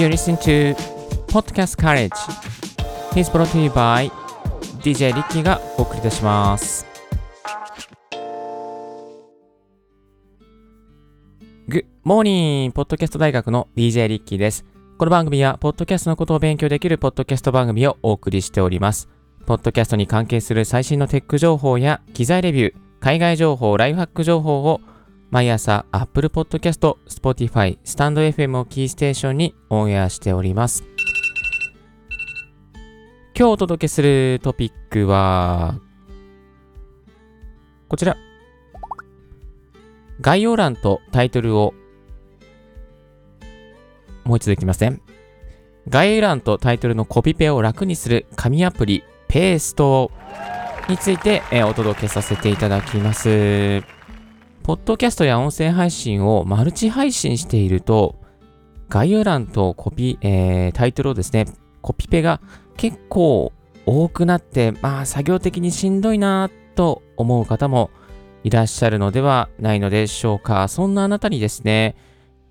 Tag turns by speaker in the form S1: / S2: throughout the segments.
S1: You're listening to Podcast College. He's brought to you by DJ リッキーがお送りいたします。Good morning! ポッドキャスト大学の DJ リッキーです。この番組は、ポッドキャストのことを勉強できるポッドキャスト番組をお送りしております。ポッドキャストに関係する最新のテック情報や機材レビュー、海外情報、ライフハック情報を毎朝 Apple Podcast、Spotify、スタンド FM をキーステーションにオンエアしております。今日お届けするトピックは、こちら。概要欄とタイトルをもう一度いきません。概要欄とタイトルのコピペを楽にする紙アプリペーストについて、お届けさせていただきます。ポッドキャストや音声配信をマルチ配信していると、概要欄とコピ、えータイトルをですね、コピペが結構多くなって、まあ作業的にしんどいなと思う方もいらっしゃるのではないのでしょうか。そんなあなたにですね、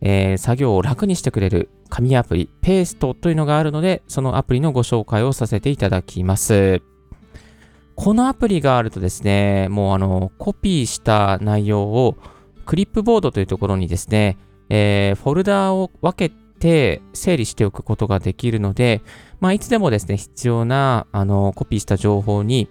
S1: えー作業を楽にしてくれる紙アプリ、ペーストというのがあるので、そのアプリのご紹介をさせていただきます。このアプリがあるとですね、もうあの、コピーした内容をクリップボードというところにですね、えーフォルダーを分けて整理しておくことができるので、まあ、いつでもですね、必要な、あの、コピーした情報に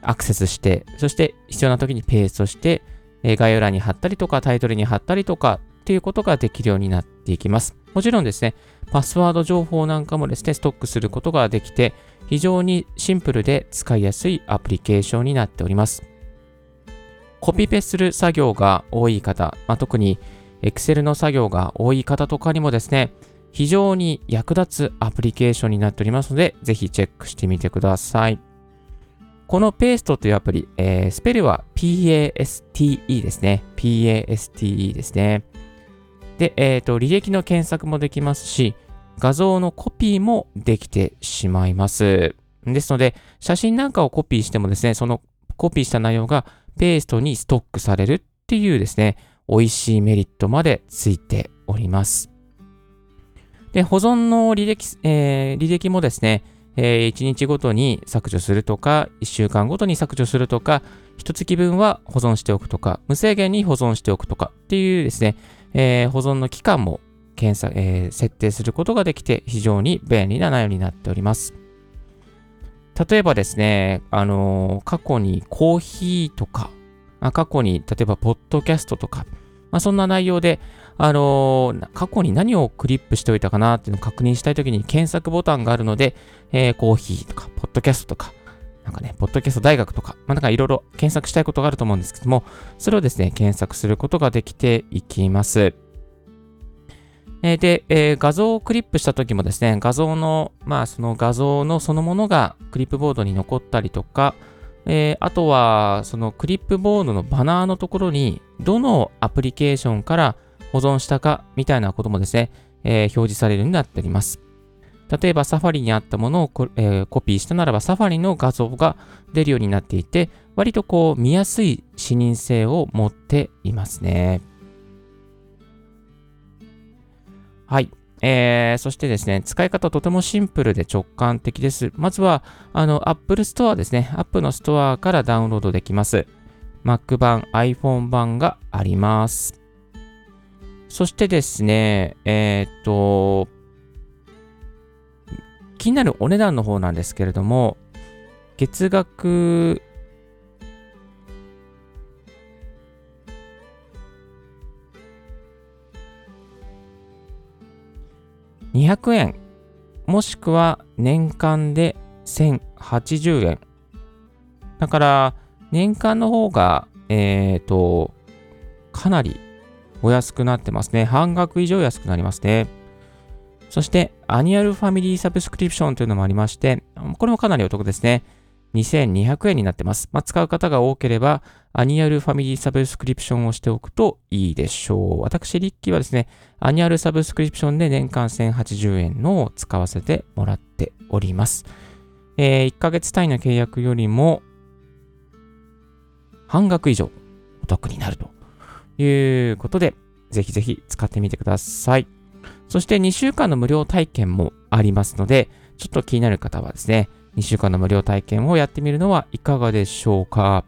S1: アクセスして、そして必要な時にペーストして、え概要欄に貼ったりとか、タイトルに貼ったりとかっていうことができるようになっていきます。もちろんですね、パスワード情報なんかもですね、ストックすることができて、非常にシンプルで使いやすいアプリケーションになっております。コピペする作業が多い方、まあ、特に Excel の作業が多い方とかにもですね、非常に役立つアプリケーションになっておりますので、ぜひチェックしてみてください。このペーストというアプリ、えースペルは PASTE ですね。PASTE ですね。で、えっ、と、履歴の検索もできますし、画像のコピーもできてしまいます。ですので、写真なんかをコピーしてもですね、そのコピーした内容がペーストにストックされるっていうですね、美味しいメリットまでついております。で、保存の履歴、えー履歴もですね、え1日ごとに削除するとか、1週間ごとに削除するとか、1月分は保存しておくとか、無制限に保存しておくとかっていうですね、えー保存の期間も検索、えー設定することができて非常に便利な内容になっております。例えばですね、あのー過去にコーヒーとか、あ過去に例えばポッドキャストとか、まあ、そんな内容で、あのー過去に何をクリップしておいたかなっていうのを確認したいときに検索ボタンがあるので、えーコーヒーとか、ポッドキャストとか、なんかね、ポッドキャスト大学とか、まあ、なんかいろいろ検索したいことがあると思うんですけども、それをですね、検索することができていきます。えーで、えー画像をクリップした時もですね、画像の、まあその画像のそのものがクリップボードに残ったりとか、えーあとはそのクリップボードのバナーのところに、どのアプリケーションから保存したかみたいなこともですね、えー表示されるようになっております。例えばサファリにあったものをコ,、えーコピーしたならばサファリの画像が出るようになっていて、割とこう見やすい視認性を持っていますね。はい。えー、そしてですね、使い方とてもシンプルで直感的です。まずは、あの、Apple Store ですね。Apple のストアからダウンロードできます。Mac 版、iPhone 版があります。そしてですね、えーっと、気になるお値段の方なんですけれども、月額200円、もしくは年間で1080円。だから、年間の方が、えっ、と、かなりお安くなってますね。半額以上安くなりますね。そして、 Annual Family Subscription というのもありまして、これもかなりお得ですね。2200円になってます。まあ、使う方が多ければ、 Annual Family Subscription をしておくといいでしょう。私、リッキーはですね、 Annual Subscription で年間1080円のを使わせてもらっております。えー1ヶ月単位の契約よりも半額以上お得になるということで、ぜひぜひ使ってみてください。そして2週間の無料体験もありますので、ちょっと気になる方はですね、2週間の無料体験をやってみるのはいかがでしょうか。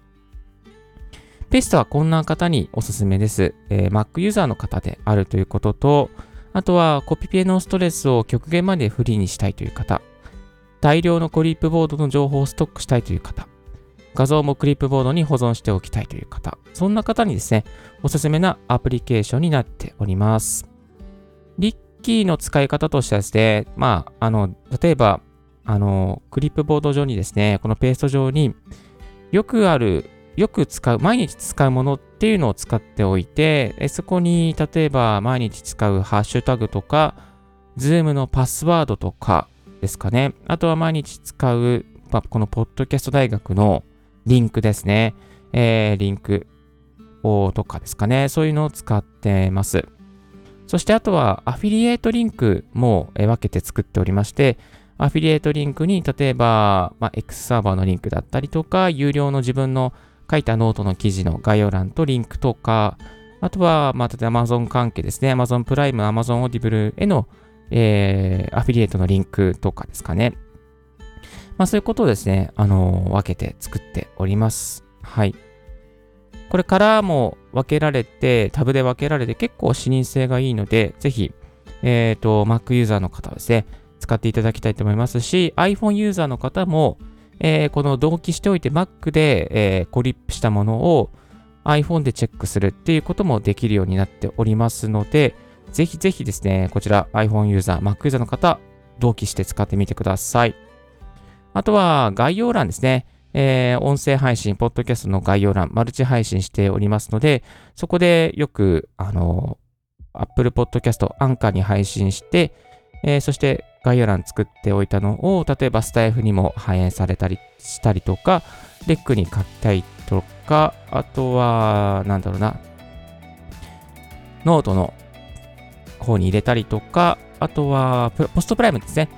S1: ペストはこんな方におすすめです。えー、Mac ユーザーの方であるということと、あとはコピペのストレスを極限までフリーにしたいという方、大量のクリップボードの情報をストックしたいという方、画像もクリップボードに保存しておきたいという方、そんな方にですね、おすすめなアプリケーションになっております。リッキーの使い方としてはですね、まあ、あの、例えば、あの、クリップボード上にですね、このペースト上によくある、よく使う、毎日使うものっていうのを使っておいて、そこに例えば毎日使うハッシュタグとか、ズームのパスワードとかですかね。あとは毎日使う、まこのポッドキャスト大学のリンクですね。えー、リンクとかですかね。そういうのを使ってます。そしてあとはアフィリエイトリンクも分けて作っておりまして、アフィリエイトリンクに例えば、まあ、X サーバーのリンクだったりとか、有料の自分の書いたノートの記事の概要欄とリンクとか、あとは、まあ、例えば Amazon 関係ですね。Amazon プライム、Amazon Audible への、えー、アフィリエイトのリンクとかですかね。まあ、そういうことをですね、あのー、分けて作っております。はい。これからも分けられて、タブで分けられて結構視認性がいいので、ぜひ、えっ、ー、と、Mac ユーザーの方はですね、使っていただきたいと思いますし、iPhone ユーザーの方も、えー、この同期しておいて Mac で、えー、コリップしたものを iPhone でチェックするっていうこともできるようになっておりますので、ぜひぜひですね、こちら iPhone ユーザー、Mac ユーザーの方、同期して使ってみてください。あとは概要欄ですね。えー、音声配信、ポッドキャストの概要欄、マルチ配信しておりますので、そこでよく、あの、Apple Podcast、アンカーに配信して、えー、そして概要欄作っておいたのを、例えばスタイフにも反映されたりしたりとか、レックに書きたいとか、あとは、なんだろうな、ノートの方に入れたりとか、あとは、 PostPrime ですね。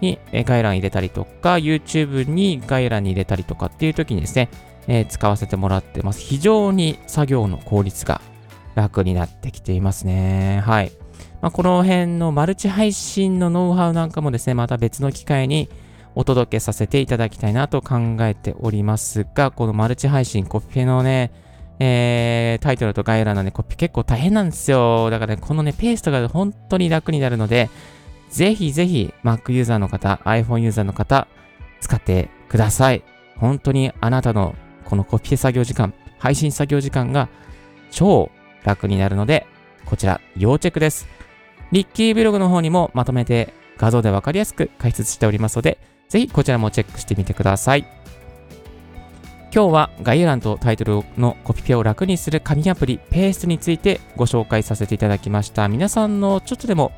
S1: に概要欄入れたりとか、YouTube に概要欄に入れたりとかっていう時にですね、えー、使わせてもらってます。非常に作業の効率が楽になってきていますね。はい。まあ、この辺のマルチ配信のノウハウなんかもですね、また別の機会にお届けさせていただきたいなと考えておりますが、このマルチ配信、コピペのね、えー、タイトルと概要欄のね、コピ結構大変なんですよ。だからね、このね、ペーストが本当に楽になるので、ぜひぜひ Mac ユーザーの方、iPhone ユーザーの方、使ってください。本当にあなたのこのコピペ作業時間、配信作業時間が超楽になるので、こちら要チェックです。リッキーブログの方にもまとめて画像でわかりやすく解説しておりますので、ぜひこちらもチェックしてみてください。今日は概要欄とタイトルのコピペを楽にする紙アプリペーストについてご紹介させていただきました。皆さんのちょっとでも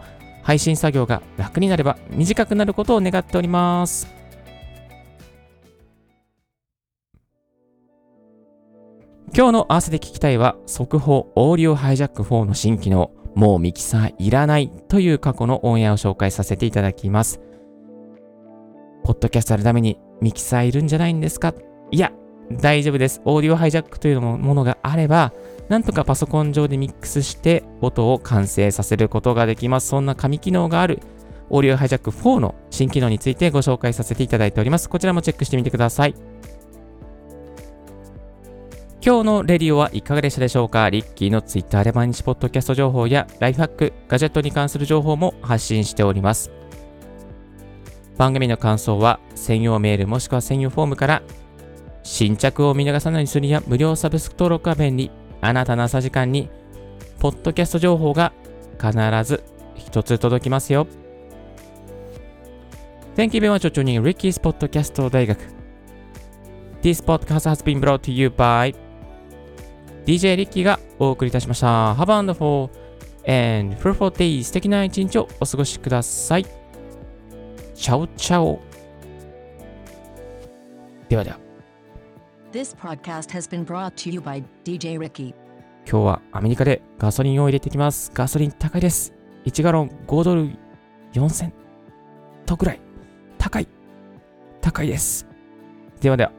S1: 配信作業が楽になれば短くなることを願っております。今日の合わせて聞きたいは速報オーディオハイジャック4の新機能もうミキサーいらないという過去のオンエアを紹介させていただきます。ポッドキャストやるためにミキサーいるんじゃないんですか？いや、大丈夫です。オーディオハイジャックというものがあれば、なんとかパソコン上でミックスして音を完成させることができます。そんな紙機能があるオーディオハイジャック4の新機能についてご紹介させていただいております。こちらもチェックしてみてください。今日のレディオはいかがでしたでしょうか？リッキーの Twitter で毎日ポッドキャスト情報やライフハック、ガジェットに関する情報も発信しております。番組の感想は専用メールもしくは専用フォームから新着を見逃さないようにするには無料サブスク登録は便利。あなたの朝時間に、ポッドキャスト情報が必ず一つ届きますよ。Thank you very much for tuning Ricky's Podcast 大学。This podcast has been brought to you by DJ リッキーがお送りいたしました。Have a wonderful and fruitful day 素敵な一日をお過ごしください。チャオチャオ。ではでは。This podcast has been brought to you by DJ Ricky 今日はアメリカでガソリンを入れてきます。ガソリン高いです。1ガロン5ドル4セントくらい。高い。高いです。ではでは。